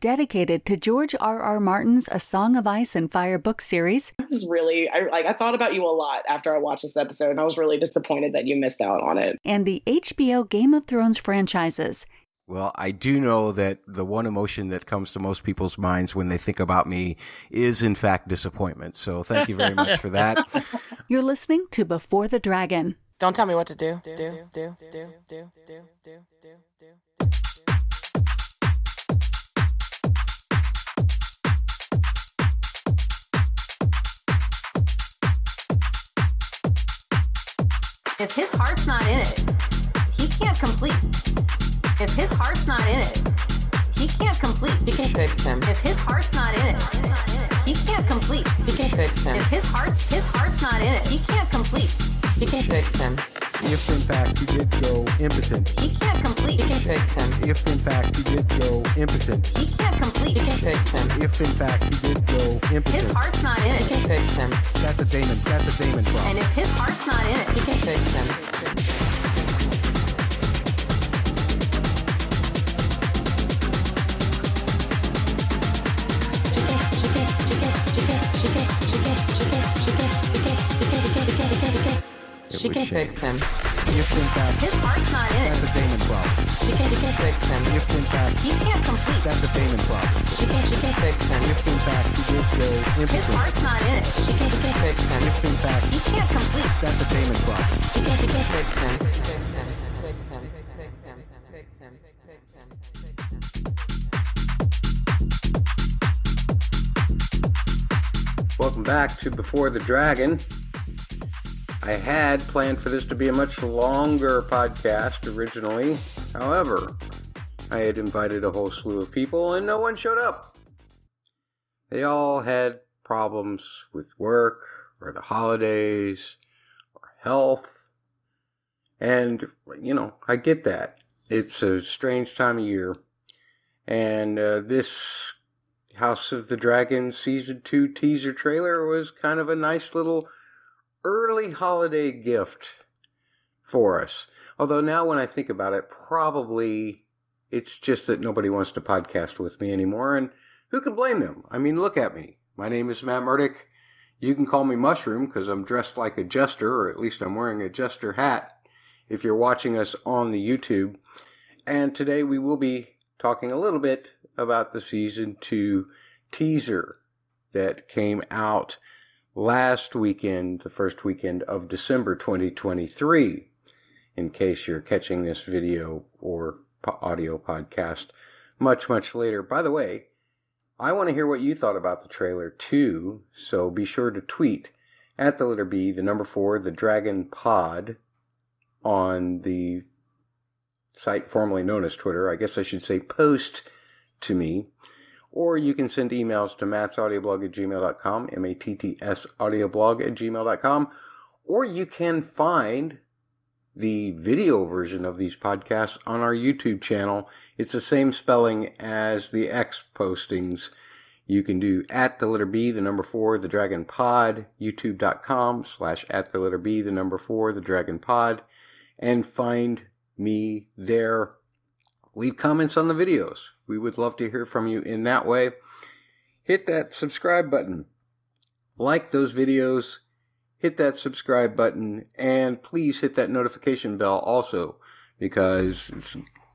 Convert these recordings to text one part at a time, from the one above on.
dedicated to George R. R. Martin's A Song of Ice and Fire book series. This is really, I like. I thought about you a lot after I watched this episode, and I was really disappointed that you missed out on it. And the HBO Game of Thrones franchises. Well, I do know that the one emotion that comes to most people's minds when they think about me is, in fact, disappointment. So thank you very much for that. You're listening to Before the Dragon. Don't tell me what to do. Do, do, do, do, do, do, do, do. If his heart's not in it, he can't complete. If his heart's not in it, he can't complete. You can fix him. If his heart's not in it, he can't complete. You can fix him. If his heart his heart's not in it, he can't complete. You can fix him. If in fact he did go impotent, He can't complete. You can fix him. if in fact he did go impotent, He can't complete. You can fix him. if in fact he did go impotent. His heart's not in You it. can fix him. that's a Daemon, that's a Daemon problem. And if his heart's not in it, You can fix him. She can fix him. If in fact his heart's not in that's it. a Daemon problem. She can, she can fix him. If in fact He can't complete. that's a Daemon problem. She can, she can fix him. If in fact he did go His impotent, heart's not in it. She can, she can fix him. if in fact He can't complete. that's a Daemon problem. She can, she can fix him. Fix him. Fix him. Fix him. Fix him. Fix him. Fix him. Welcome back to Before the Dragon. I had planned for this to be a much longer podcast originally. However, I had invited a whole slew of people and no one showed up. They all had problems with work or the holidays or health. And, you know, I get that. It's a strange time of year. And uh, this House of the Dragon Season 2 teaser trailer was kind of a nice little early holiday gift for us. Although now when I think about it, probably it's just that nobody wants to podcast with me anymore, and who can blame them? I mean, look at me. My name is Matt Murdock. You can call me Mushroom because I'm dressed like a jester, or at least I'm wearing a jester hat if you're watching us on the YouTube. And today we will be talking a little bit about the season two teaser that came out last weekend, the first weekend of December 2023. In case you're catching this video or po- audio podcast much, much later. By the way, I want to hear what you thought about the trailer too, so be sure to tweet at the letter B, the number four, the Dragon Pod on the site formerly known as Twitter. I guess I should say post to me. Or you can send emails to mattsaudioblog at gmail.com, M-A-T-T-S audioblog at gmail.com. Or you can find the video version of these podcasts on our YouTube channel. It's the same spelling as the X postings. You can do at the letter B, the number four, the Dragon Pod, youtube.com slash at the letter B, the number four, the Dragon Pod, and find me there. Leave comments on the videos. We would love to hear from you in that way. Hit that subscribe button. Like those videos. Hit that subscribe button. And please hit that notification bell also because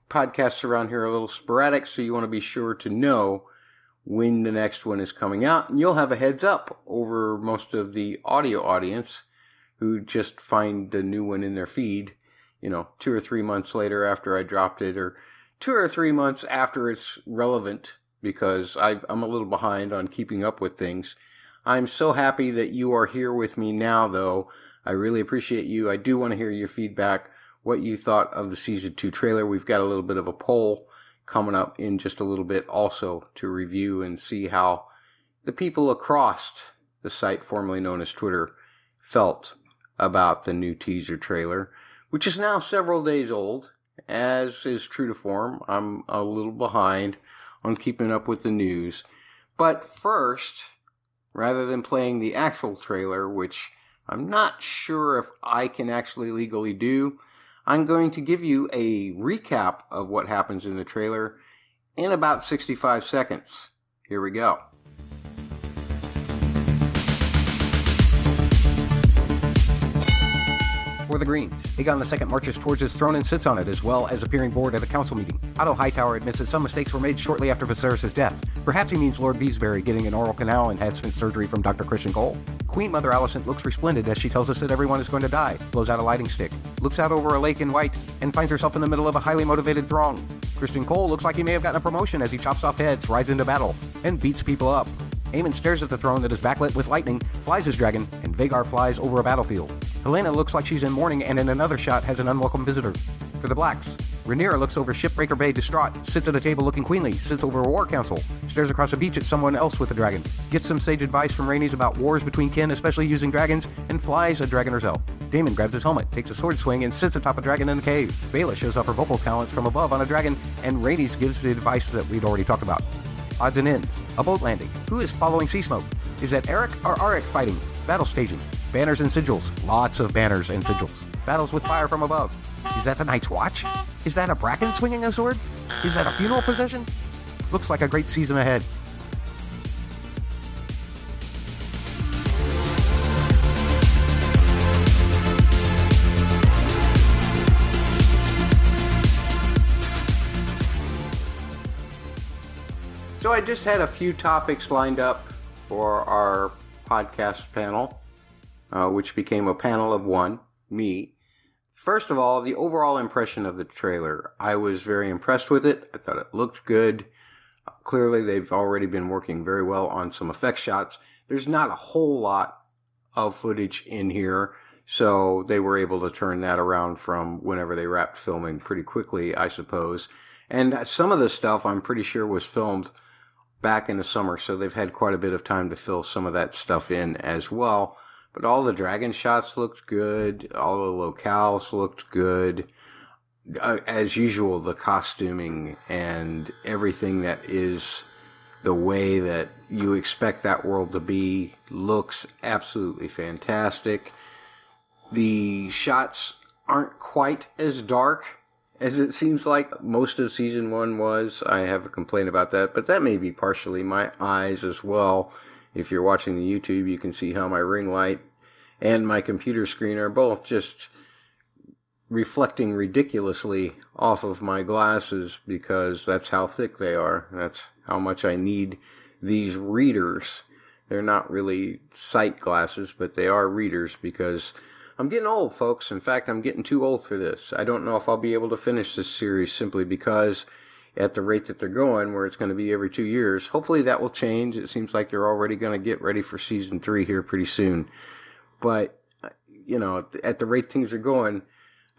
podcasts around here are a little sporadic, so you want to be sure to know when the next one is coming out. And you'll have a heads up over most of the audio audience who just find the new one in their feed, you know, two or three months later after I dropped it, or two or three months after it's relevant, because I, I'm a little behind on keeping up with things. I'm so happy that you are here with me now, though. I really appreciate you. I do want to hear your feedback, what you thought of the season two trailer. We've got a little bit of a poll coming up in just a little bit also to review and see how the people across the site formerly known as Twitter felt about the new teaser trailer, which is now several days old. As is true to form, I'm a little behind on keeping up with the news. But first, rather than playing the actual trailer, which I'm not sure if I can actually legally do, I'm going to give you a recap of what happens in the trailer in about 65 seconds. Here we go. For the Greens, Aegon II marches towards his throne and sits on it, as well as appearing bored at a council meeting. Otto Hightower admits that some mistakes were made shortly after Viserys' death. Perhaps he means Lord Beesbury getting an oral canal enhancement surgery from Dr. Criston Cole. Queen Mother Alicent looks resplendent as she tells us that everyone is going to die, blows out a lighting stick, looks out over a lake in white, and finds herself in the middle of a highly motivated throng. Criston Cole looks like he may have gotten a promotion as he chops off heads, rides into battle, and beats people up. Aemond stares at the throne that is backlit with lightning, flies his dragon, and Vhagar flies over a battlefield. Helaena looks like she's in mourning and in another shot has an unwelcome visitor. For the Blacks, Rhaenyra looks over Shipbreaker Bay distraught, sits at a table looking queenly, sits over a war council, stares across a beach at someone else with a dragon, gets some sage advice from Rhaenys about wars between kin, especially using dragons, and flies a dragon herself. Daemon grabs his helmet, takes a sword swing, and sits atop a dragon in the cave. Baela shows off her vocal talents from above on a dragon, and Rhaenys gives the advice that we'd already talked about. Odds and ends. A boat landing. Who is following Sea Smoke? Is that Erryk or Arryk fighting? Battle staging. Banners and sigils. Lots of banners and sigils. Battles with fire from above. Is that the Night's Watch? Is that a Bracken swinging a sword? Is that a funeral procession? Looks like a great season ahead. Just had a few topics lined up for our podcast panel, uh, which became a panel of one, me. First of all, the overall impression of the trailer. I was very impressed with it. I thought it looked good. clearly, they've already been working very well on some effect shots. There's not a whole lot of footage in here, so they were able to turn that around from whenever they wrapped filming pretty quickly, I suppose. And some of the stuff I'm pretty sure was filmed back in the summer, so they've had quite a bit of time to fill some of that stuff in as well. But all the dragon shots looked good. All the locales looked good. Uh, as usual, the costuming and everything that is the way that you expect that world to be looks absolutely fantastic. The shots aren't quite as dark as it seems like most of season one was. I have a complaint about that, but that may be partially my eyes as well. If you're watching the YouTube, you can see how my ring light and my computer screen are both just reflecting ridiculously off of my glasses because that's how thick they are. That's how much I need these readers. They're not really sight glasses, but they are readers because I'm getting old, folks. In fact, I'm getting too old for this. I don't know if I'll be able to finish this series simply because at the rate that they're going, where it's going to be every two years, hopefully that will change. It seems like they're already going to get ready for season three here pretty soon. But, you know, at the rate things are going,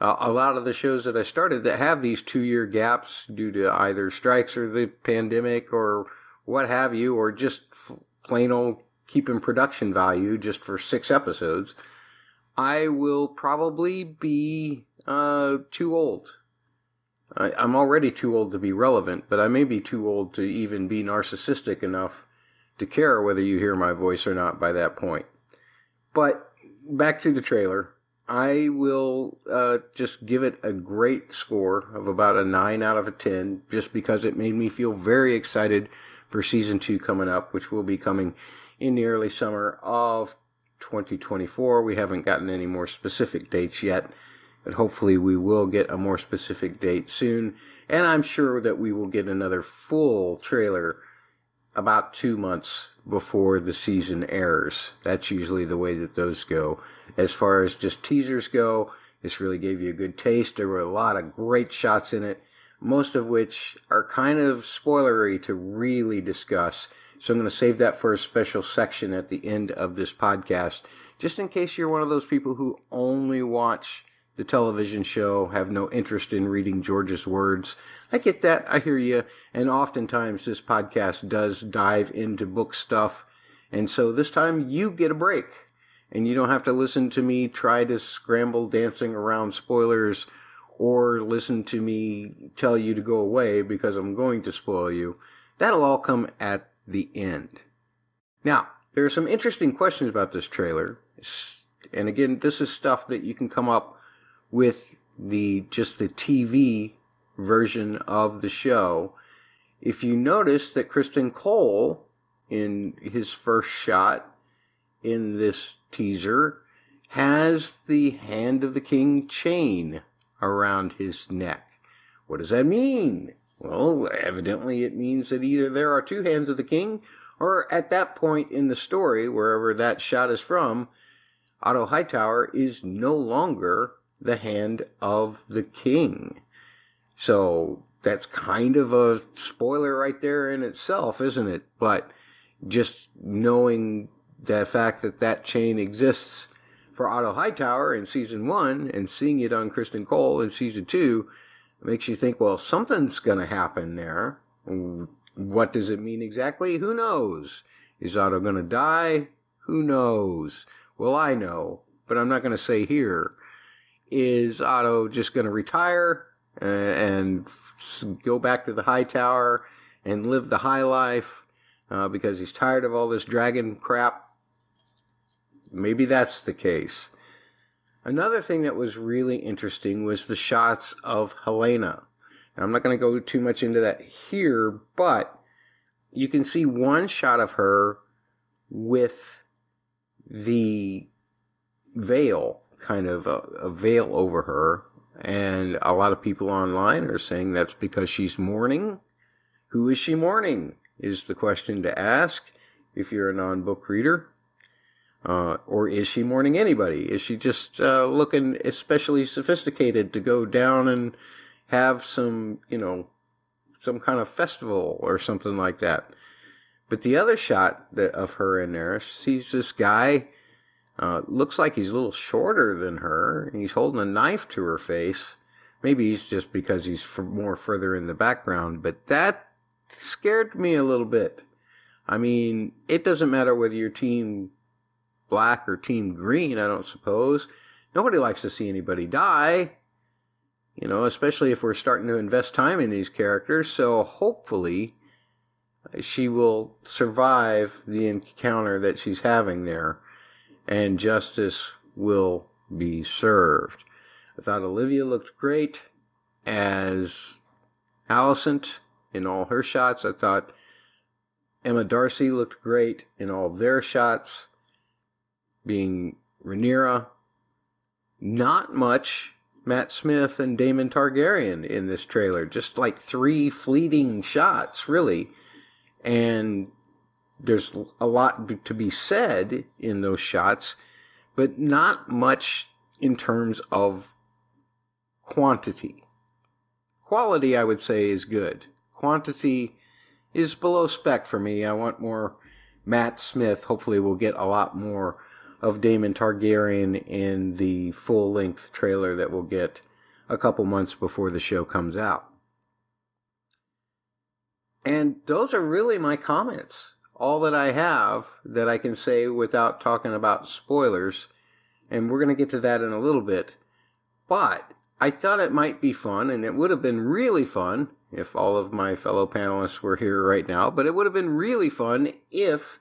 uh, a lot of the shows that I started that have these two year gaps due to either strikes or the pandemic or what have you, or just plain old keeping production value just for six episodes, I will probably be uh, too old. I, I'm already too old to be relevant, but I may be too old to even be narcissistic enough to care whether you hear my voice or not by that point. But back to the trailer. I will uh, just give it a great score of about a 9 out of a 10 just because it made me feel very excited for season 2 coming up, which will be coming in the early summer of 2024. We haven't gotten any more specific dates yet, but hopefully we will get a more specific date soon. And I'm sure that we will get another full trailer about two months before the season airs. That's usually the way that those go. As far as just teasers go, this really gave you a good taste. There were a lot of great shots in it, most of which are kind of spoilery to really discuss. So I'm going to save that for a special section at the end of this podcast, just in case you're one of those people who only watch the television show, have no interest in reading George's words. I get that. I hear you. And oftentimes this podcast does dive into book stuff. And so this time you get a break. And you don't have to listen to me try to scramble dancing around spoilers or listen to me tell you to go away because I'm going to spoil you. That'll all come at the end. Now, there are some interesting questions about this trailer. And again, this is stuff that you can come up with the just the TV version of the show. if you notice that Criston Cole, in his first shot in this teaser, has the Hand of the King chain around his neck. What does that mean? Well, evidently it means that either there are two hands of the king, or at that point in the story, wherever that shot is from, Otto Hightower is no longer the hand of the king. So that's kind of a spoiler right there in itself, isn't it? But just knowing the fact that that chain exists for Otto Hightower in season one and seeing it on Criston Cole in season two makes you think, well, something's going to happen there. What does it mean exactly? Who knows? Is Otto going to die? Who knows? Well, I know, but I'm not going to say here. Is Otto just going to retire uh, and go back to the high tower and live the high life uh, because he's tired of all this dragon crap? Maybe that's the case. Another thing that was really interesting was the shots of Helaena. Now, I'm not going to go too much into that here, but you can see one shot of her with the veil, kind of a, a veil over her. And a lot of people online are saying that's because she's mourning. Who is she mourning? Is the question to ask if you're a non book reader. Uh, or is she mourning anybody? Is she just uh, looking especially sophisticated to go down and have some, you know, some kind of festival or something like that? But the other shot that of her in there, sees this guy. Uh, looks like he's a little shorter than her. and He's holding a knife to her face. Maybe he's just because he's more further in the background, but that scared me a little bit. I mean, it doesn't matter whether your team black or team green, I don't suppose. Nobody likes to see anybody die, you know, especially if we're starting to invest time in these characters. So hopefully she will survive the encounter that she's having there and justice will be served. I thought Olivia looked great as Alicent in all her shots. I thought Emma Darcy looked great in all their shots being Rhaenyra. Not much Matt Smith and Daemon Targaryen in this trailer. Just like three fleeting shots, really. And there's a lot to be said in those shots, but not much in terms of quantity. Quality, I would say, is good. Quantity is below spec for me. I want more Matt Smith. Hopefully, we'll get a lot more of Daemon Targaryen in the full length trailer that we'll get a couple months before the show comes out. And those are really my comments. All that I have that I can say without talking about spoilers. And we're going to get to that in a little bit. But I thought it might be fun, and it would have been really fun if all of my fellow panelists were here right now. But it would have been really fun if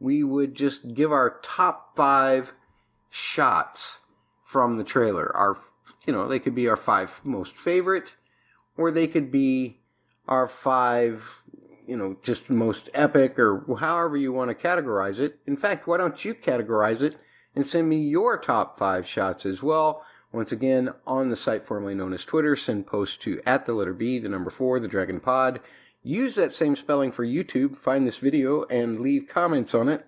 we would just give our top five shots from the trailer. Our, you know, they could be our five most favorite, or they could be our five, you know, just most epic, or however you want to categorize it. In fact, why don't you categorize it and send me your top five shots as well? Once again, on the site formerly known as Twitter, send posts to at the letter B, the number four, the Dragon Pod. Use that same spelling for YouTube. Find this video and leave comments on it.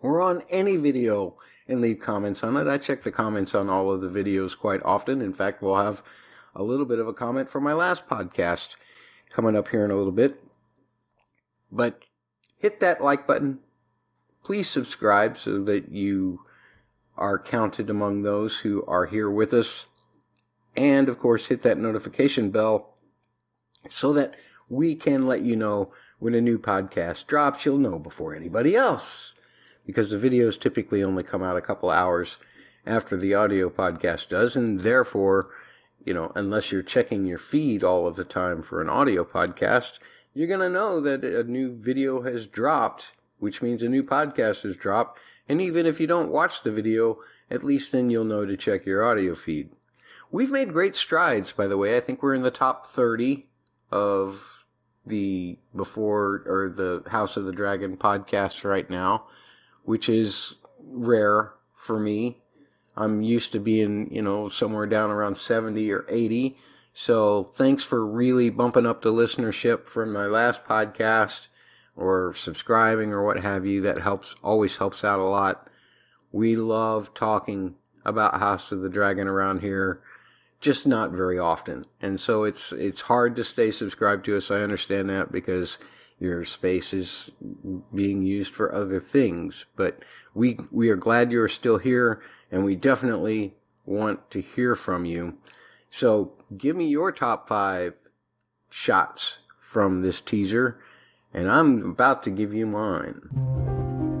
Or on any video and leave comments on it. I check the comments on all of the videos quite often. In fact, we'll have a little bit of a comment from my last podcast coming up here in a little bit. But hit that like button. Please subscribe so that you are counted among those who are here with us. And of course, hit that notification bell so that we can let you know when a new podcast drops. You'll know before anybody else because the videos typically only come out a couple hours after the audio podcast does, and therefore, you know, unless you're checking your feed all of the time for an audio podcast, you're going to know that a new video has dropped, which means a new podcast has dropped. And even if you don't watch the video, at least then you'll know to check your audio feed. We've made great strides, by the way. I think we're in the top 30 of the before or the House of the Dragon podcast right now, which is rare for me. I'm used to being, you know, somewhere down around 70 or 80. So thanks for really bumping up the listenership from my last podcast or subscribing or what have you. That helps, always helps out a lot. We love talking about House of the Dragon around here, just not very often. And so it's, it's hard to stay subscribed to us. I understand that because your space is being used for other things, but we, we are glad you're still here and we definitely want to hear from you. So give me your top five shots from this teaser, and I'm about to give you mine.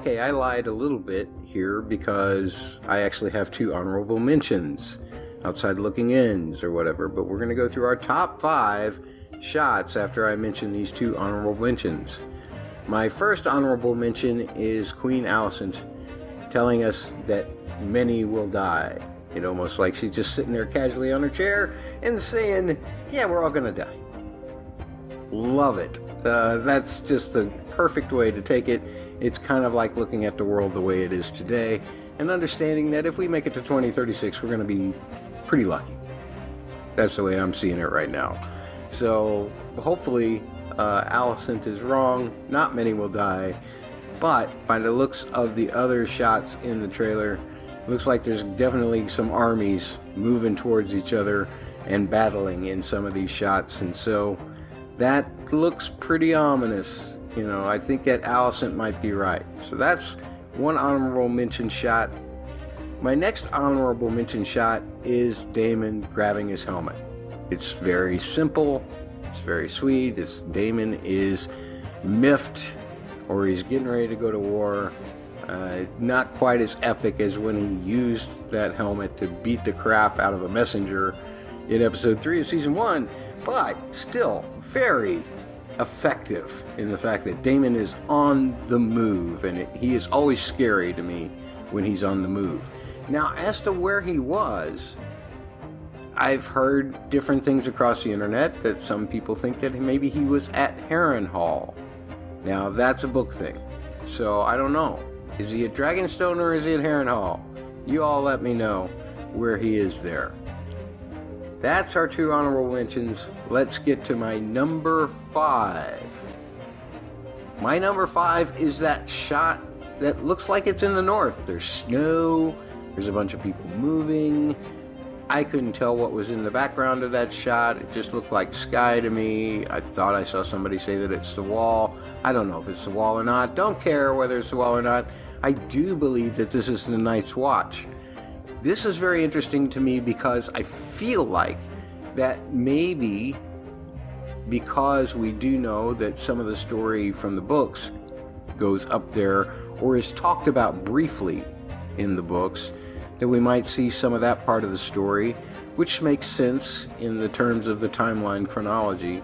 Okay, I lied a little bit here because I actually have two honorable mentions outside looking ins or whatever, but we're going to go through our top five shots after I mention these two honorable mentions. My first honorable mention is Queen Alicent telling us that many will die. It almost like she's just sitting there casually on her chair and saying, Yeah, we're all gonna die. Love it. Uh, that's just the perfect way to take it. It's kind of like looking at the world the way it is today and understanding that if we make it to 2036, we're going to be pretty lucky. That's the way I'm seeing it right now. So hopefully, uh, Alicent is wrong. Not many will die. But by the looks of the other shots in the trailer, looks like there's definitely some armies moving towards each other and battling in some of these shots. And so that looks pretty ominous. You know, I think that Alicent might be right. So that's one honorable mention shot. My next honorable mention shot is Daemon grabbing his helmet. It's very simple. It's very sweet. It's Daemon is miffed, or he's getting ready to go to war. Uh, not quite as epic as when he used that helmet to beat the crap out of a messenger in episode three of season one, but still very effective in the fact that Daemon is on the move, and it, he is always scary to me when he's on the move. Now, as to where he was, I've heard different things across the internet that some people think that maybe he was at Harrenhal. Now, that's a book thing. So I don't know. Is he at Dragonstone or is he at Harrenhal? You all let me know where he is there. That's our two honorable mentions. Let's get to my number five. My number five is that shot that looks like it's in the north. There's snow, there's a bunch of people moving, I couldn't tell what was in the background of that shot. It just looked like sky to me. I thought I saw somebody say that it's the wall. I don't know if it's the wall or not. Don't care whether it's the wall or not. I do believe that this is the Night's Watch. This is very interesting to me because I feel like that maybe because we do know that some of the story from the books goes up there or is talked about briefly in the books that we might see some of that part of the story, which makes sense in the terms of the timeline chronology.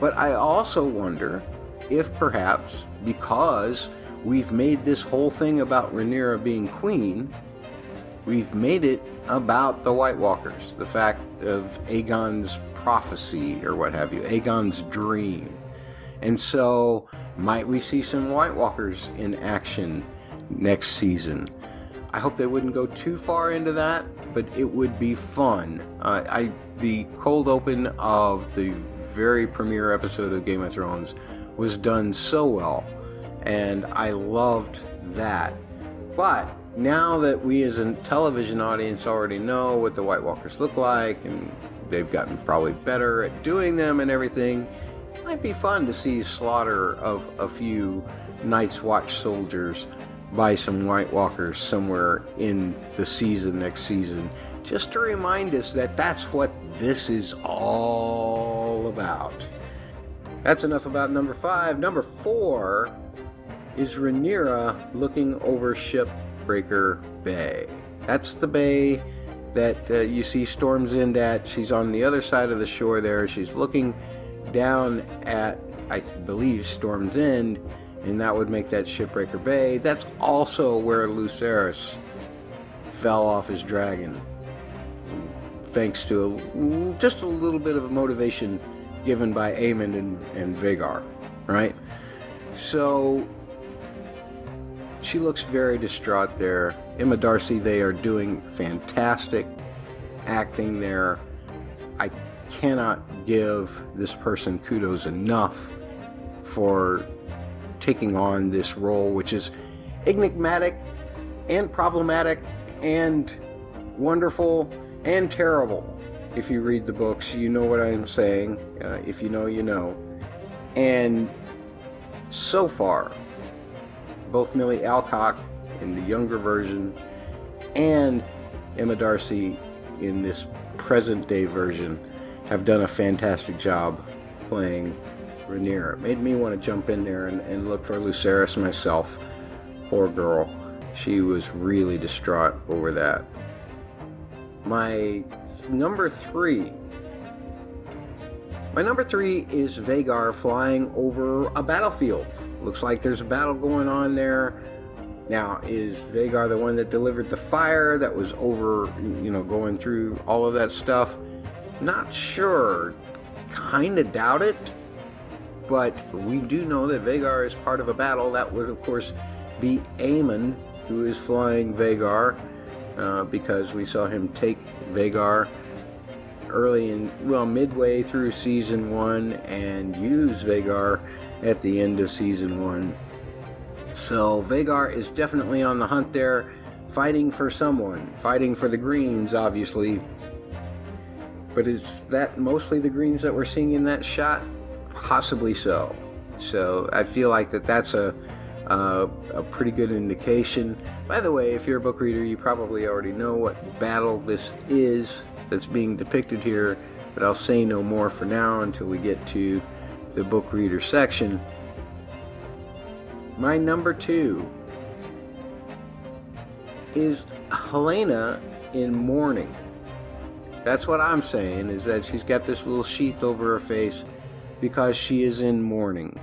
But I also wonder if perhaps because we've made this whole thing about Rhaenyra being queen, we've made it about the White Walkers, the fact of Aegon's prophecy or what have you, Aegon's dream. And so, might we see some White Walkers in action next season? I hope they wouldn't go too far into that, but it would be fun. Uh, I the cold open of the very premiere episode of Game of Thrones was done so well, and I loved that. But now that we as a television audience already know what the White Walkers look like, and they've gotten probably better at doing them and everything, it might be fun to see slaughter of a few Night's Watch soldiers by some White Walkers somewhere in the season next season, just to remind us that that's what this is all about. That's enough about number five. Number four is Rhaenyra looking over Shipbreaker Bay. That's the bay that uh, you see Storm's End at. She's on the other side of the shore there. She's looking down at, I believe, Storm's End and that would make that Shipbreaker Bay. That's also where Lucerys fell off his dragon, thanks to a, just a little bit of motivation given by Aemond and, and Vhagar, right? So she looks very distraught there. Emma Darcy, they are doing fantastic acting there. I cannot give this person kudos enough for taking on this role, which is enigmatic and problematic and wonderful and terrible. If you read the books, you know what I'm saying. Uh, if you know, you know. And so far, both Millie Alcock in the younger version and Emma Darcy in this present day version have done a fantastic job playing Rhaenyra. It made me want to jump in there and, and look for Lucerys myself. Poor girl. She was really distraught over that. My number three. My number three is Vhagar flying over a battlefield. Looks like there's a battle going on there. Now, is Vhagar the one that delivered the fire that was over, you know, going through all of that stuff? Not sure. Kind of doubt it. But we do know that Vhagar is part of a battle. That would, of course, be Aemond, who is flying Vhagar, uh, because we saw him take Vhagar early in, well, midway through season one and use Vhagar at the end of season one. So Vhagar is definitely on the hunt there, fighting for someone, fighting for the Greens, obviously. But is that mostly the Greens that we're seeing in that shot? Possibly so. So I feel like that that's a uh, a pretty good indication. By the way, if you're a book reader, you probably already know what battle this is that's being depicted here, but I'll say no more for now until we get to the book reader section. My number two is Helaena in mourning. That's what I'm saying, is that she's got this little sheath over her face because she is in mourning.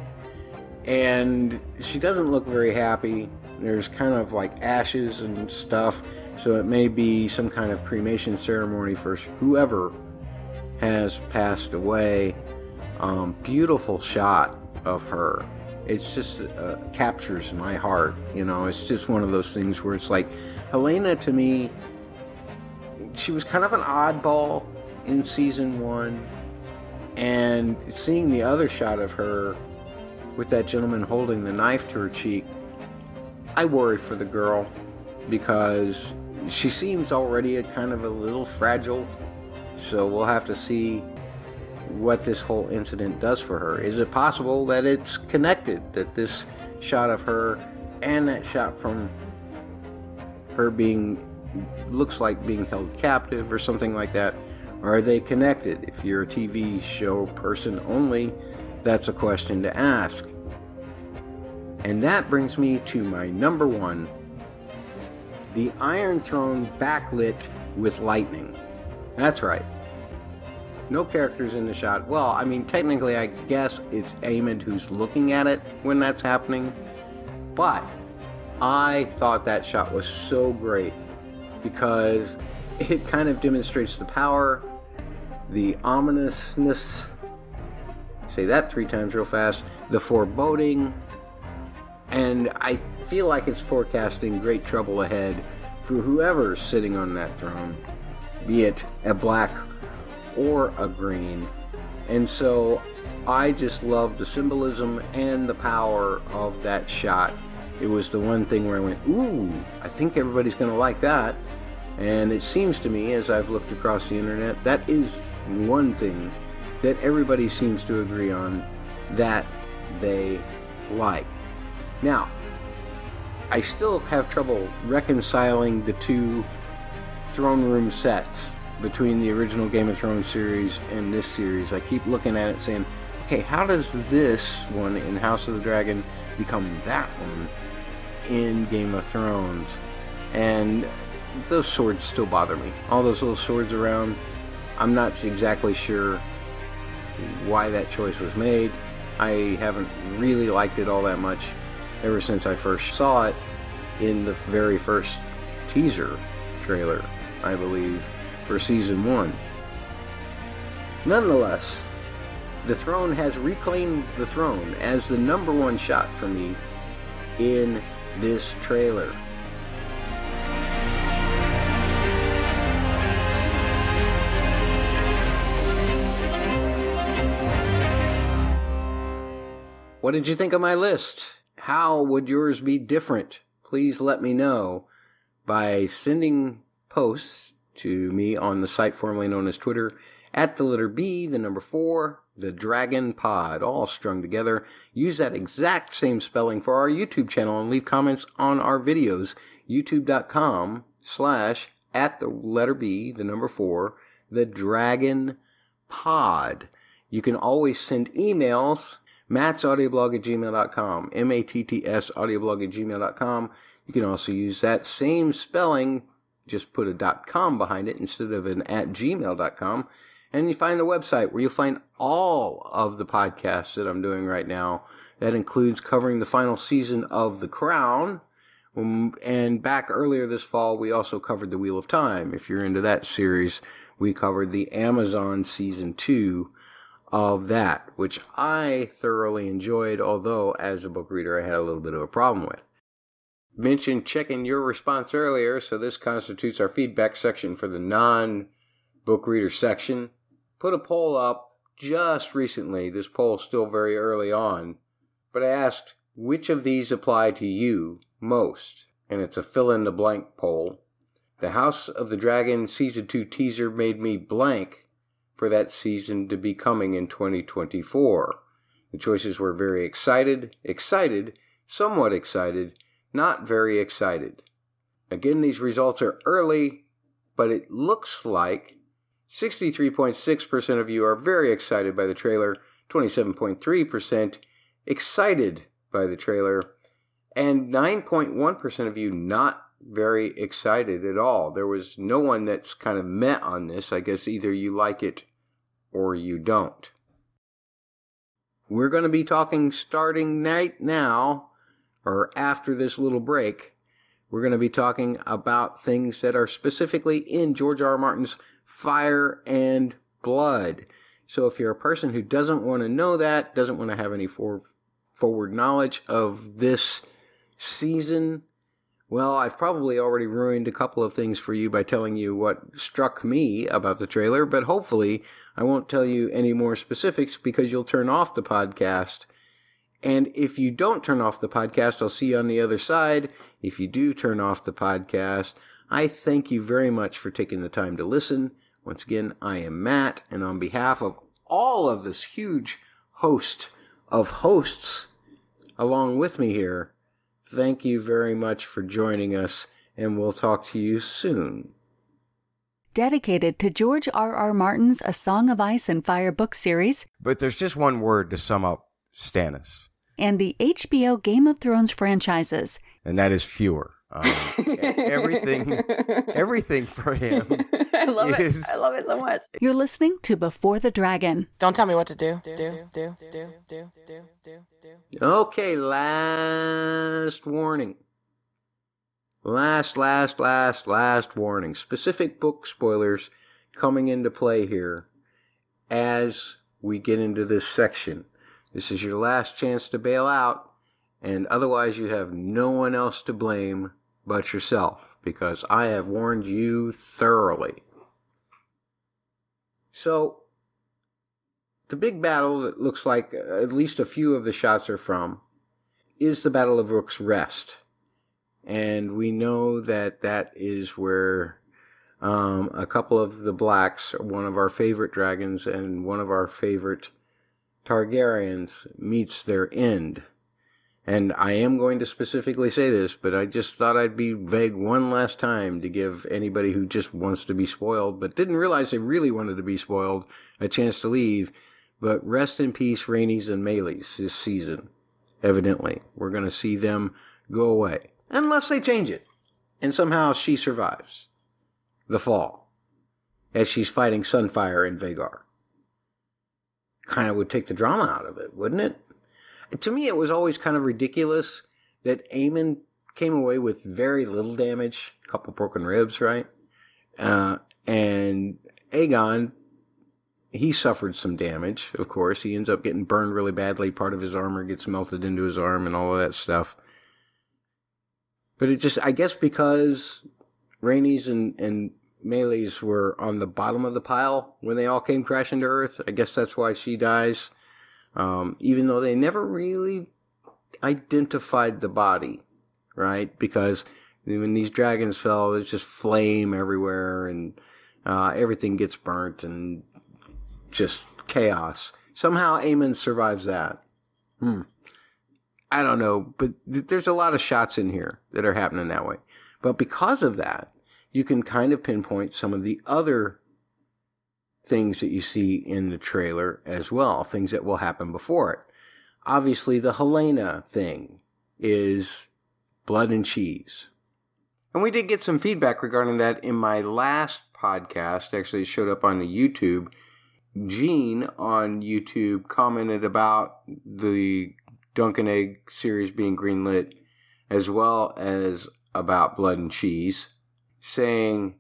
And she doesn't look very happy. There's kind of like ashes and stuff, so it may be some kind of cremation ceremony for whoever has passed away. Um, beautiful shot of her. It's just uh, captures my heart. You know, it's just one of those things where it's like Helaena to me. She was kind of an oddball in season one, and seeing the other shot of her with that gentleman holding the knife to her cheek, I worry for the girl because she seems already a kind of a little fragile. So we'll have to see what this whole incident does for her. Is it possible that it's connected? That this shot of her and that shot from her being looks like being held captive or something like that are they connected? If you're a TV show person only, that's a question to ask. And that brings me to my number one the Iron Throne backlit with lightning. That's right. No characters in the shot. Well, I mean, technically, I guess it's Aemond who's looking at it when that's happening. But I thought that shot was so great because it kind of demonstrates the power, the ominousness, say that three times real fast, the foreboding, and I feel like it's forecasting great trouble ahead for whoever's sitting on that throne, be it a black or a green. And so I just love the symbolism and the power of that shot. It was the one thing where I went, ooh, I think everybody's going to like that. And it seems to me, as I've looked across the internet, that is one thing that everybody seems to agree on that they like. Now, I still have trouble reconciling the two throne room sets between the original Game of Thrones series and this series. I keep looking at it saying, okay, how does this one in House of the Dragon become that one in Game of Thrones? And those swords still bother me. All those little swords around, I'm not exactly sure why that choice was made. I haven't really liked it all that much. ever since I first saw it in the very first teaser trailer, I believe, for season one. Nonetheless, the throne has reclaimed the throne as the number one shot for me in this trailer. What did you think of my list? How would yours be different? Please let me know by sending posts to me on the site formerly known as Twitter at the letter B, the number four, the Dragon Pod, all strung together. Use that exact same spelling for our YouTube channel and leave comments on our videos. YouTube.com slash at the letter B, the number four, the Dragon Pod. You can always send emails Matt's audioblog at gmail.com. M A T T S audioblog at gmail.com. You can also use that same spelling, just put a .com behind it instead of an at gmail.com. And you find the website where you'll find all of the podcasts that I'm doing right now. That includes covering the final season of The Crown. Um, and back earlier this fall, we also covered The Wheel of Time. If you're into that series, we covered the Amazon season two of that, which I thoroughly enjoyed, although as a book reader I had a little bit of a problem with. Mentioned checking your response earlier, so this constitutes our feedback section for the non book reader section. Put a poll up just recently. This poll's still very early on, but I asked which of these apply to you most, and it's a fill in the blank poll. The House of the Dragon season 2 teaser made me blank for that season to be coming in 2024. The choices were very excited, excited, somewhat excited, not very excited. Again, these results are early, but it looks like 63.6% of you are very excited by the trailer, 27.3% excited by the trailer, and 9.1% of you not very excited at all. There was no one that's kind of met on this. I guess either you like it or you don't. We're going to be talking starting right now, or after this little break. We're going to be talking about things that are specifically in George R. R. Martin's Fire and Blood. So if you're a person who doesn't want to know that, doesn't want to have any for, forward knowledge of this season, well, I've probably already ruined a couple of things for you by telling you what struck me about the trailer, but hopefully I won't tell you any more specifics because you'll turn off the podcast. And if you don't turn off the podcast, I'll see you on the other side. If you do turn off the podcast, I thank you very much for taking the time to listen. Once again, I am Matt, and on behalf of all of this huge host of hosts along with me here, Thank you very much for joining us, and we'll talk to you soon. Dedicated to George R. R. Martin's A Song of Ice and Fire book series. But there's just one word to sum up Stannis. And the HBO Game of Thrones franchises. And that is fewer. Um, everything, everything for him. I love is, it. I love it so much. You're listening to Before the Dragon. Don't tell me what to do. Do, do, do, do, do, do, do, do. Okay, last warning. Last, last, last, last warning. Specific book spoilers coming into play here as we get into this section. This is your last chance to bail out, and otherwise you have no one else to blame but yourself, because I have warned you thoroughly. So, the big battle that looks like at least a few of the shots are from is the Battle of Rook's Rest. And we know that that is where um, a couple of the blacks, one of our favorite dragons and one of our favorite Targaryens, meets their end. And I am going to specifically say this, but I just thought I'd be vague one last time to give anybody who just wants to be spoiled, but didn't realize they really wanted to be spoiled, a chance to leave. But rest in peace, Rhaenys and Meleys this season. Evidently, we're going to see them go away. Unless they change it. And somehow she survives the fall as she's fighting Sunfyre in Vhagar. Kind of would take the drama out of it, wouldn't it? to me, it was always kind of ridiculous that Aemond came away with very little damage, a couple broken ribs, right? Uh, and Aegon, he suffered some damage, of course. He ends up getting burned really badly. Part of his armor gets melted into his arm and all of that stuff. But it just, I guess because Rhaenys and, and Meleys were on the bottom of the pile when they all came crashing to Earth, I guess that's why she dies. Um, even though they never really identified the body, right? Because when these dragons fell, there's just flame everywhere and uh, everything gets burnt and just chaos. Somehow Aemond survives that. Hmm. I don't know, but th- there's a lot of shots in here that are happening that way. But because of that, you can kind of pinpoint some of the other things that you see in the trailer as well, things that will happen before it. Obviously, the Helaena thing is blood and cheese. And we did get some feedback regarding that in my last podcast. Actually, showed up on the YouTube. Gene on YouTube commented about the Dunk and Egg series being greenlit, as well as about Blood and Cheese, saying,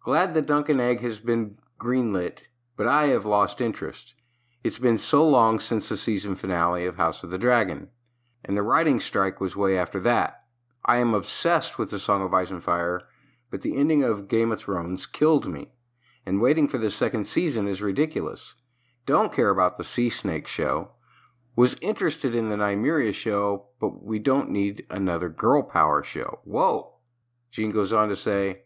Glad that Dunk and Egg has been greenlit, but I have lost interest. It's been so long since the season finale of House of the Dragon, and the writing strike was way after that. I am obsessed with the Song of Ice and Fire, but the ending of Game of Thrones killed me, and waiting for the second season is ridiculous. Don't care about the Sea Snake show. Was interested in the Nymeria show, but we don't need another girl power show. Whoa! Gene goes on to say,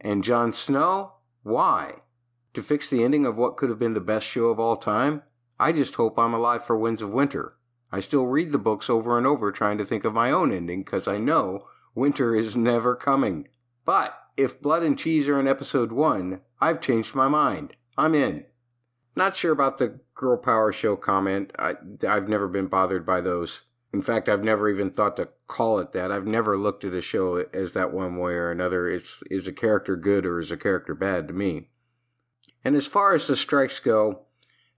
and Jon Snow? Why? To fix the ending of what could have been the best show of all time? I just hope I'm alive for Winds of Winter. I still read the books over and over trying to think of my own ending because I know winter is never coming. But if Blood and Cheese are in episode 1, I've changed my mind. I'm in. Not sure about the girl power show comment. I, I've never been bothered by those. In fact, I've never even thought to call it that. I've never looked at a show as that one way or another. It's is a character good or is a character bad to me. And as far as the strikes go,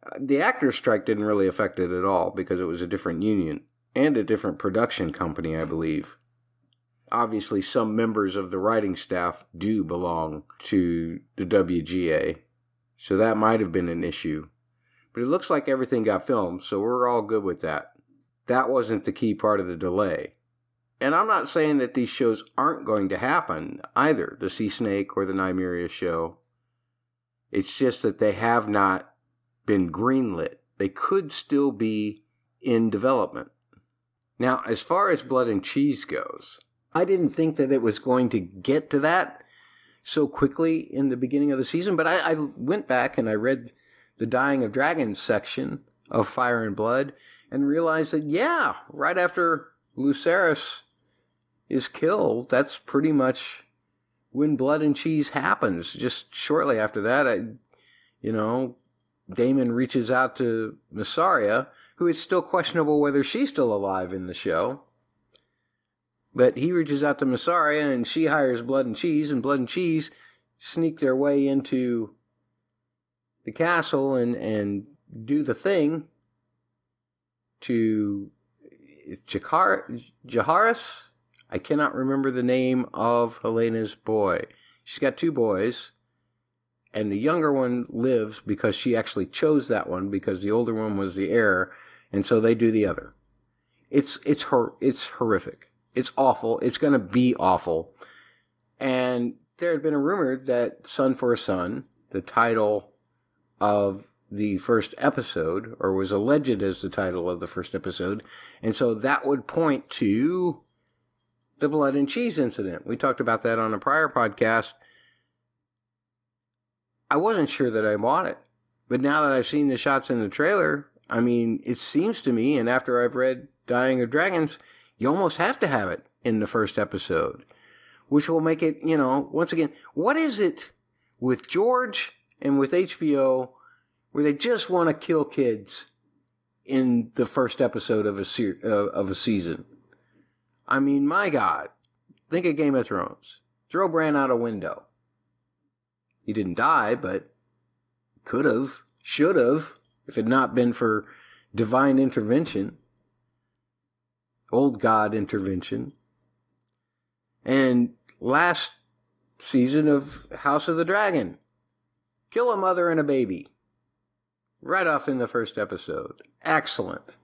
uh, the actors' strike didn't really affect it at all because it was a different union and a different production company, I believe. Obviously, some members of the writing staff do belong to the WGA, so that might have been an issue. But it looks like everything got filmed, so we're all good with that. That wasn't the key part of the delay. And I'm not saying that these shows aren't going to happen either, the Sea Snake or the Nymeria show. It's just that they have not been greenlit. They could still be in development. Now, as far as Blood and Cheese goes, I didn't think that it was going to get to that so quickly in the beginning of the season, but I, I went back and I read the Dying of Dragons section of Fire and Blood and realize that, yeah, right after Lucerys is killed, that's pretty much when Blood and Cheese happens. Just shortly after that, I, you know, Daemon reaches out to Mysaria, who is still questionable whether she's still alive in the show. But he reaches out to Mysaria, and she hires Blood and Cheese, and Blood and Cheese sneak their way into the castle and, and do the thing to Jaehaerys. I cannot remember the name of Helaena's boy. She's got two boys, and the younger one lives because she actually chose that one because the older one was the heir, and so they do the other. It's it's her it's horrific. It's awful. It's going to be awful. And there had been a rumor that Son for a Son, the title of the first episode, or was alleged as the title of the first episode, and so that would point to the blood and cheese incident. We talked about that on a prior podcast. I wasn't sure that I bought it, but now that I've seen the shots in the trailer, I mean, it seems to me, and after I've read Dying of Dragons, you almost have to have it in the first episode, which will make it, you know, once again, what is it with George and with HBO where they just want to kill kids in the first episode of a se- uh, of a season? I mean, my God, think of Game of Thrones. Throw Bran out a window. He didn't die, but could have, should have, if it had not been for divine intervention. old god intervention. And last season of House of the Dragon, kill a mother and a baby. Right off in the first episode. Excellent.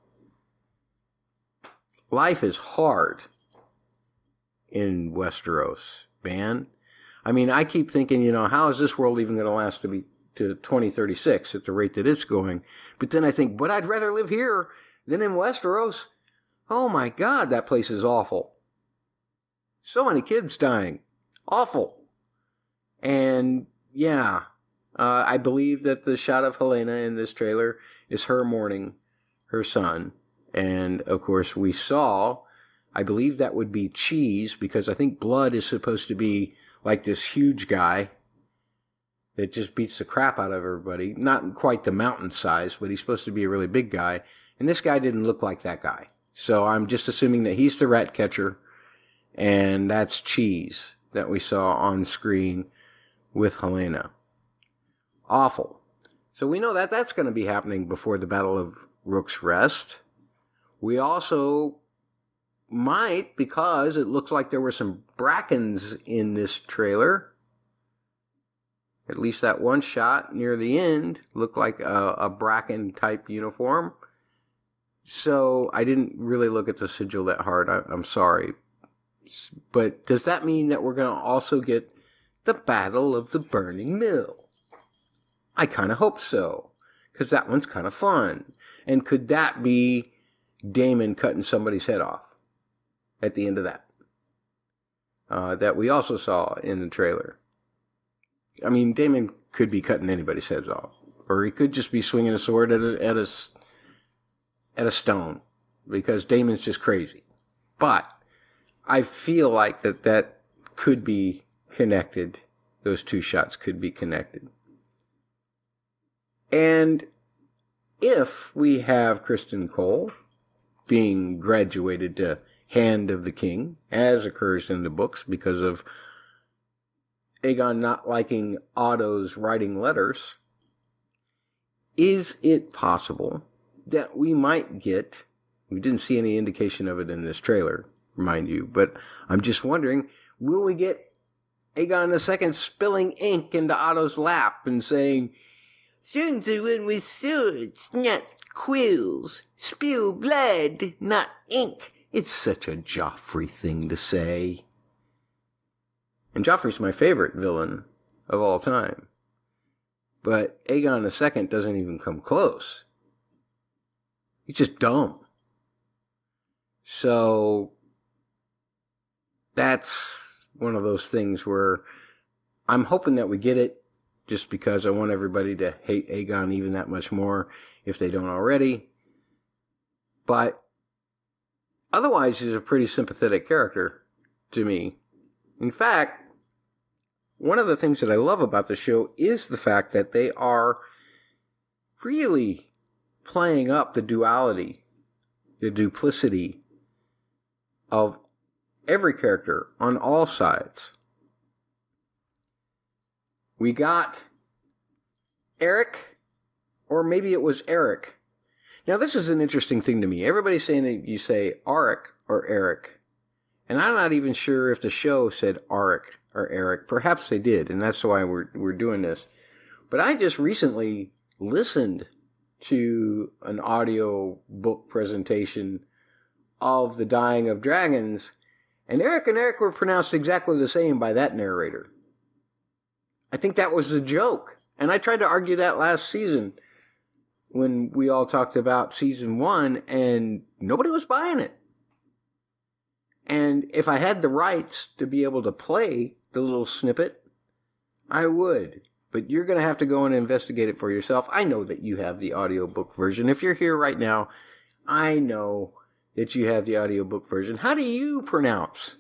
Life is hard in Westeros, man. I mean, I keep thinking, you know, how is this world even going to last to be to 2036 at the rate that it's going? But then I think, but I'd rather live here than in Westeros. Oh my God, that place is awful. So many kids dying. Awful. And yeah, uh, I believe that the shot of Helaena in this trailer is her mourning her son. And of course, we saw, I believe that would be Cheese, because I think Blood is supposed to be like this huge guy that just beats the crap out of everybody. Not quite the mountain size, but he's supposed to be a really big guy. And this guy didn't look like that guy. So I'm just assuming that he's the rat catcher, and that's Cheese that we saw on screen with Helaena. Awful. So we know that that's going to be happening before the Battle of Rook's Rest. We also might, because it looks like there were some brackens in this trailer. At least that one shot near the end looked like a, a bracken type uniform. So I didn't really look at the sigil that hard. I, I'm sorry. But does that mean that we're going to also get the Battle of the Burning Mill? I kind of hope so, because that one's kind of fun. And could that be Daemon cutting somebody's head off at the end of that? Uh, that we also saw in the trailer. I mean, Daemon could be cutting anybody's heads off, or he could just be swinging a sword at a, at a at a stone, because Daemon's just crazy. But I feel like that that could be connected. Those two shots could be connected. And if we have Criston Cole being graduated to Hand of the King, as occurs in the books because of Aegon not liking Otto's writing letters, is it possible that we might get, we didn't see any indication of it in this trailer, mind you, but I'm just wondering, will we get Aegon II spilling ink into Otto's lap and saying, Sons who win with swords, not quills. Spew blood, not ink. It's such a Joffrey thing to say. And Joffrey's my favorite villain of all time. But Aegon II doesn't even come close. He's just dumb. So that's one of those things where I'm hoping that we get it just because I want everybody to hate Aegon even that much more if they don't already. But otherwise, he's a pretty sympathetic character to me. In fact, one of the things that I love about the show is the fact that they are really playing up the duality, the duplicity of every character on all sides we got Eric, or maybe it was Eric. Now, this is an interesting thing to me. Everybody's saying that you say Arik or Eric. And I'm not even sure if the show said Arik or Eric. Perhaps they did, and that's why we're, we're doing this. But I just recently listened to an audio book presentation of The Dying of Dragons, and Eric and Eric were pronounced exactly the same by that narrator. I think that was a joke. And I tried to argue that last season when we all talked about season one, and nobody was buying it. And if I had the rights to be able to play the little snippet, I would. But you're going to have to go and investigate it for yourself. I know that you have the audiobook version. If you're here right now, I know that you have the audiobook version. How do you pronounce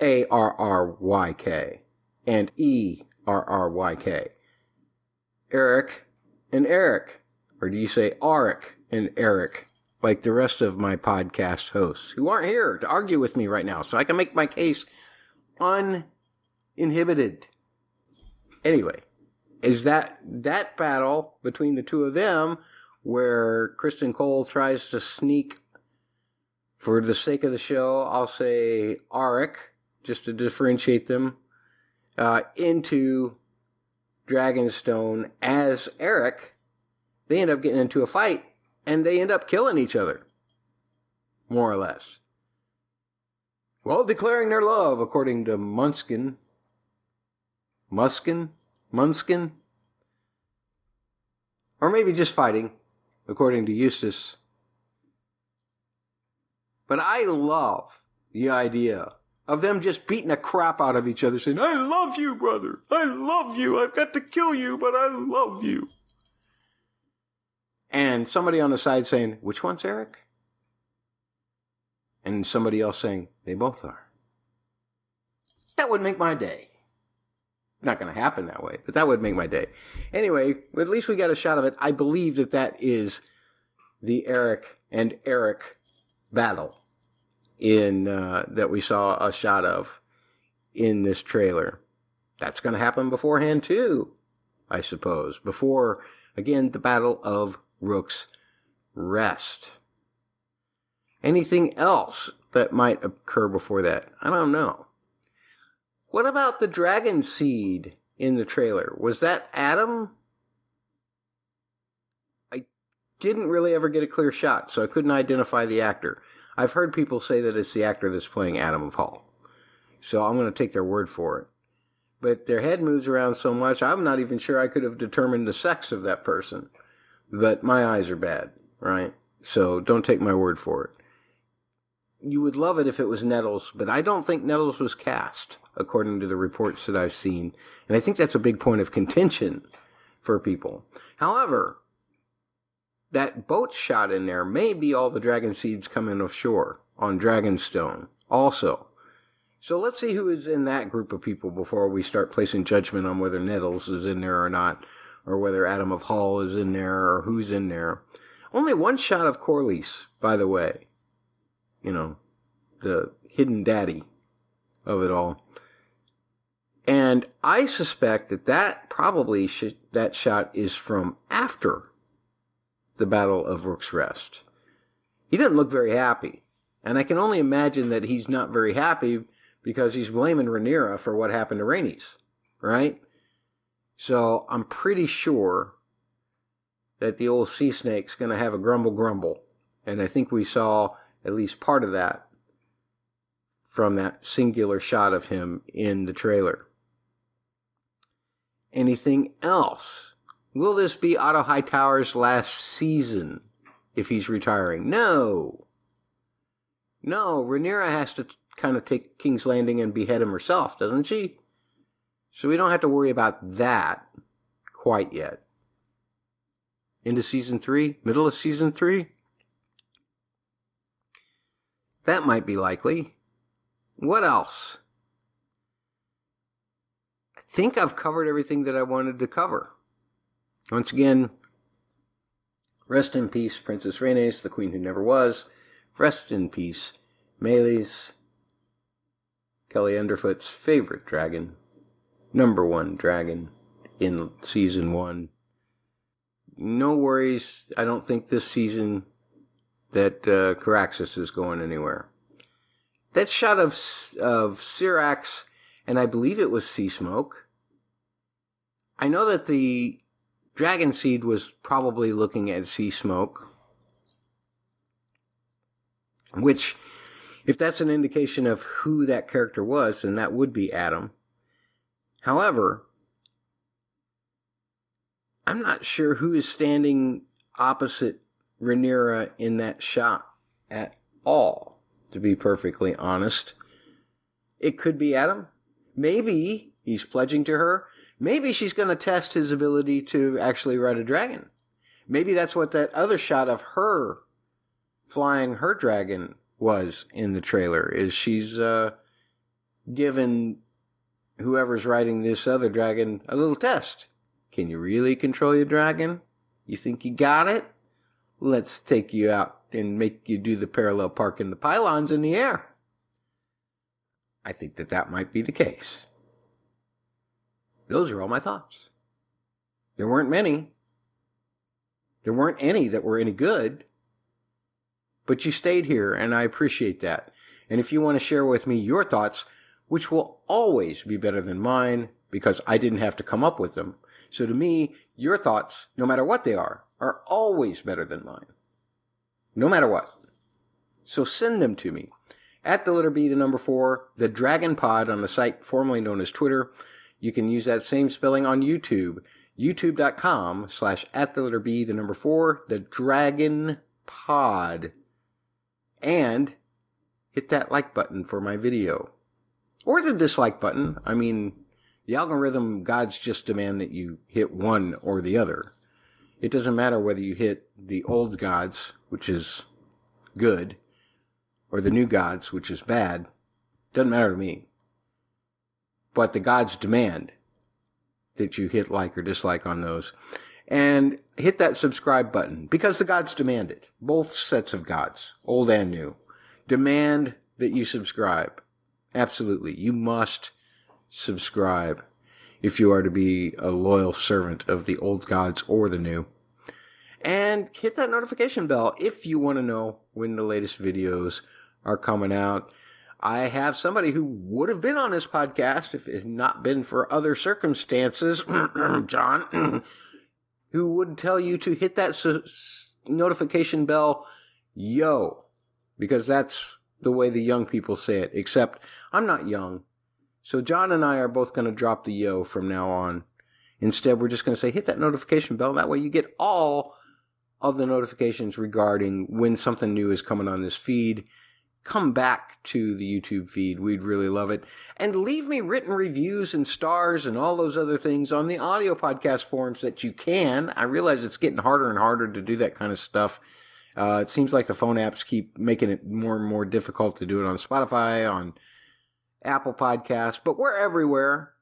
A R R Y K? And E R R Y K. Eric and Eric. Or do you say Arik and Eric, like the rest of my podcast hosts who aren't here to argue with me right now, so I can make my case uninhibited? Anyway, is that that battle between the two of them where Criston Cole tries to sneak For the sake of the show, I'll say Auric, just to differentiate them, uh, into Dragonstone as Eric. They end up getting into a fight and they end up killing each other. More or less. While declaring their love, according to Munskin. Muskin? Munskin? Or maybe just fighting, according to Eustace. But I love the idea of them just beating the crap out of each other, saying, I love you, brother. I love you. I've got to kill you, but I love you. And somebody on the side saying, Which one's Eric? And somebody else saying, They both are. That would make my day. Not going to happen that way, but that would make my day. Anyway, at least we got a shot of it. I believe that that is the Eric and Eric battle in uh, that we saw a shot of in this trailer. That's going to happen beforehand too, I suppose. Before again the Battle of Rook's Rest. Anything else that might occur before that? I don't know. What about the dragon seed in the trailer? Was that Addam? I didn't really ever get a clear shot, so I couldn't identify the actor. I've heard people say that it's the actor that's playing Addam of Hull. So I'm going to take their word for it. But their head moves around so much, I'm not even sure I could have determined the sex of that person. But my eyes are bad, right? So don't take my word for it. You would love it if it was Nettles, but I don't think Nettles was cast, according to the reports that I've seen. And I think that's a big point of contention for people. However, that boat shot in there may be all the dragon seeds coming offshore on Dragonstone also. So let's see who is in that group of people before we start placing judgment on whether Nettles is in there or not, or whether Addam of Hull is in there, or who's in there. Only one shot of Corlys, by the way. You know, the hidden daddy of it all. And I suspect that that probably should, that shot is from after the Battle of Rook's Rest. He doesn't look very happy. And I can only imagine that he's not very happy because he's blaming Rhaenyra for what happened to Rhaenys, right? So I'm pretty sure that the old sea snake's going to have a grumble grumble. And I think we saw at least part of that from that singular shot of him in the trailer. Anything else? Will this be Otto Hightower's last season if he's retiring? No. No, Rhaenyra has to kind of take King's Landing and behead him herself, doesn't she? So we don't have to worry about that quite yet. Into season three, middle of season three? That might be likely. What else? I think I've covered everything that I wanted to cover. Once again, rest in peace, Princess Rhaenys, the queen who never was. Rest in peace, Meleys, Kelly Underfoot's favorite dragon, number one dragon in season one. No worries, I don't think this season that uh, Caraxes is going anywhere. That shot of of Syrax, and I believe it was Sea Smoke. I know that the Dragon Seed was probably looking at Sea Smoke, which, if that's an indication of who that character was, then that would be Addam. However, I'm not sure who is standing opposite Rhaenyra in that shot at all, to be perfectly honest. It could be Addam. Maybe he's pledging to her. Maybe she's going to test his ability to actually ride a dragon. Maybe that's what that other shot of her flying her dragon was in the trailer. Is she's uh, given whoever's riding this other dragon a little test. Can you really control your dragon? You think you got it? Let's take you out and make you do the parallel park in the pylons in the air. I think that that might be the case. Those are all my thoughts. There weren't many. There weren't any that were any good. But you stayed here, and I appreciate that. And if you want to share with me your thoughts, which will always be better than mine because I didn't have to come up with them. So to me, your thoughts, no matter what they are, are always better than mine. No matter what. So send them to me. At the letter B, the number four, the Dragon Pod on the site formerly known as Twitter. You can use that same spelling on YouTube. YouTube.com slash at the letter B, the number four, the Dragon Pod. And hit that like button for my video. Or the dislike button. I mean, the algorithm gods just demand that you hit one or the other. It doesn't matter whether you hit the old gods, which is good, or the new gods, which is bad. Doesn't matter to me. But the gods demand that you hit like or dislike on those. And hit that subscribe button because the gods demand it. Both sets of gods, old and new, demand that you subscribe. Absolutely. You must subscribe if you are to be a loyal servant of the old gods or the new. And hit that notification bell if you want to know when the latest videos are coming out. I have somebody who would have been on this podcast if it had not been for other circumstances, John, who would tell you to hit that notification bell, yo, because that's the way the young people say it, except I'm not young. So John and I are both going to drop the yo from now on. Instead, we're just going to say hit that notification bell. That way you get all of the notifications regarding when something new is coming on this feed. Come back to the YouTube feed. We'd really love it. And leave me written reviews and stars and all those other things on the audio podcast forums that you can. I realize it's getting harder and harder to do that kind of stuff. Uh, it seems like the phone apps keep making it more and more difficult to do it on Spotify, on Apple Podcasts, but we're everywhere.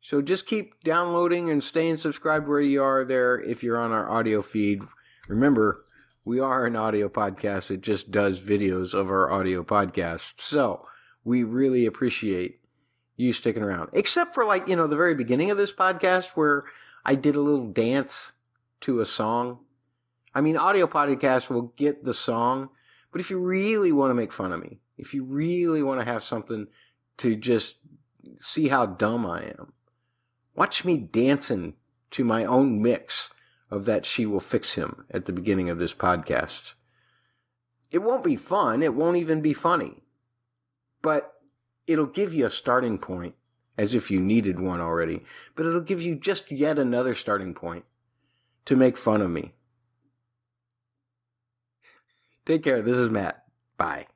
So just keep downloading and staying subscribed where you are there if you're on our audio feed. Remember, we are an audio podcast. It just does videos of our audio podcast. So we really appreciate you sticking around. Except for like, you know, the very beginning of this podcast where I did a little dance to a song. I mean, audio podcasts will get the song, but if you really want to make fun of me, if you really want to have something to just see how dumb I am, watch me dancing to my own mix of that She Will Fix Him at the beginning of this podcast. It won't be fun. It won't even be funny. But it'll give you a starting point as if you needed one already. But it'll give you just yet another starting point to make fun of me. Take care. This is Matt. Bye.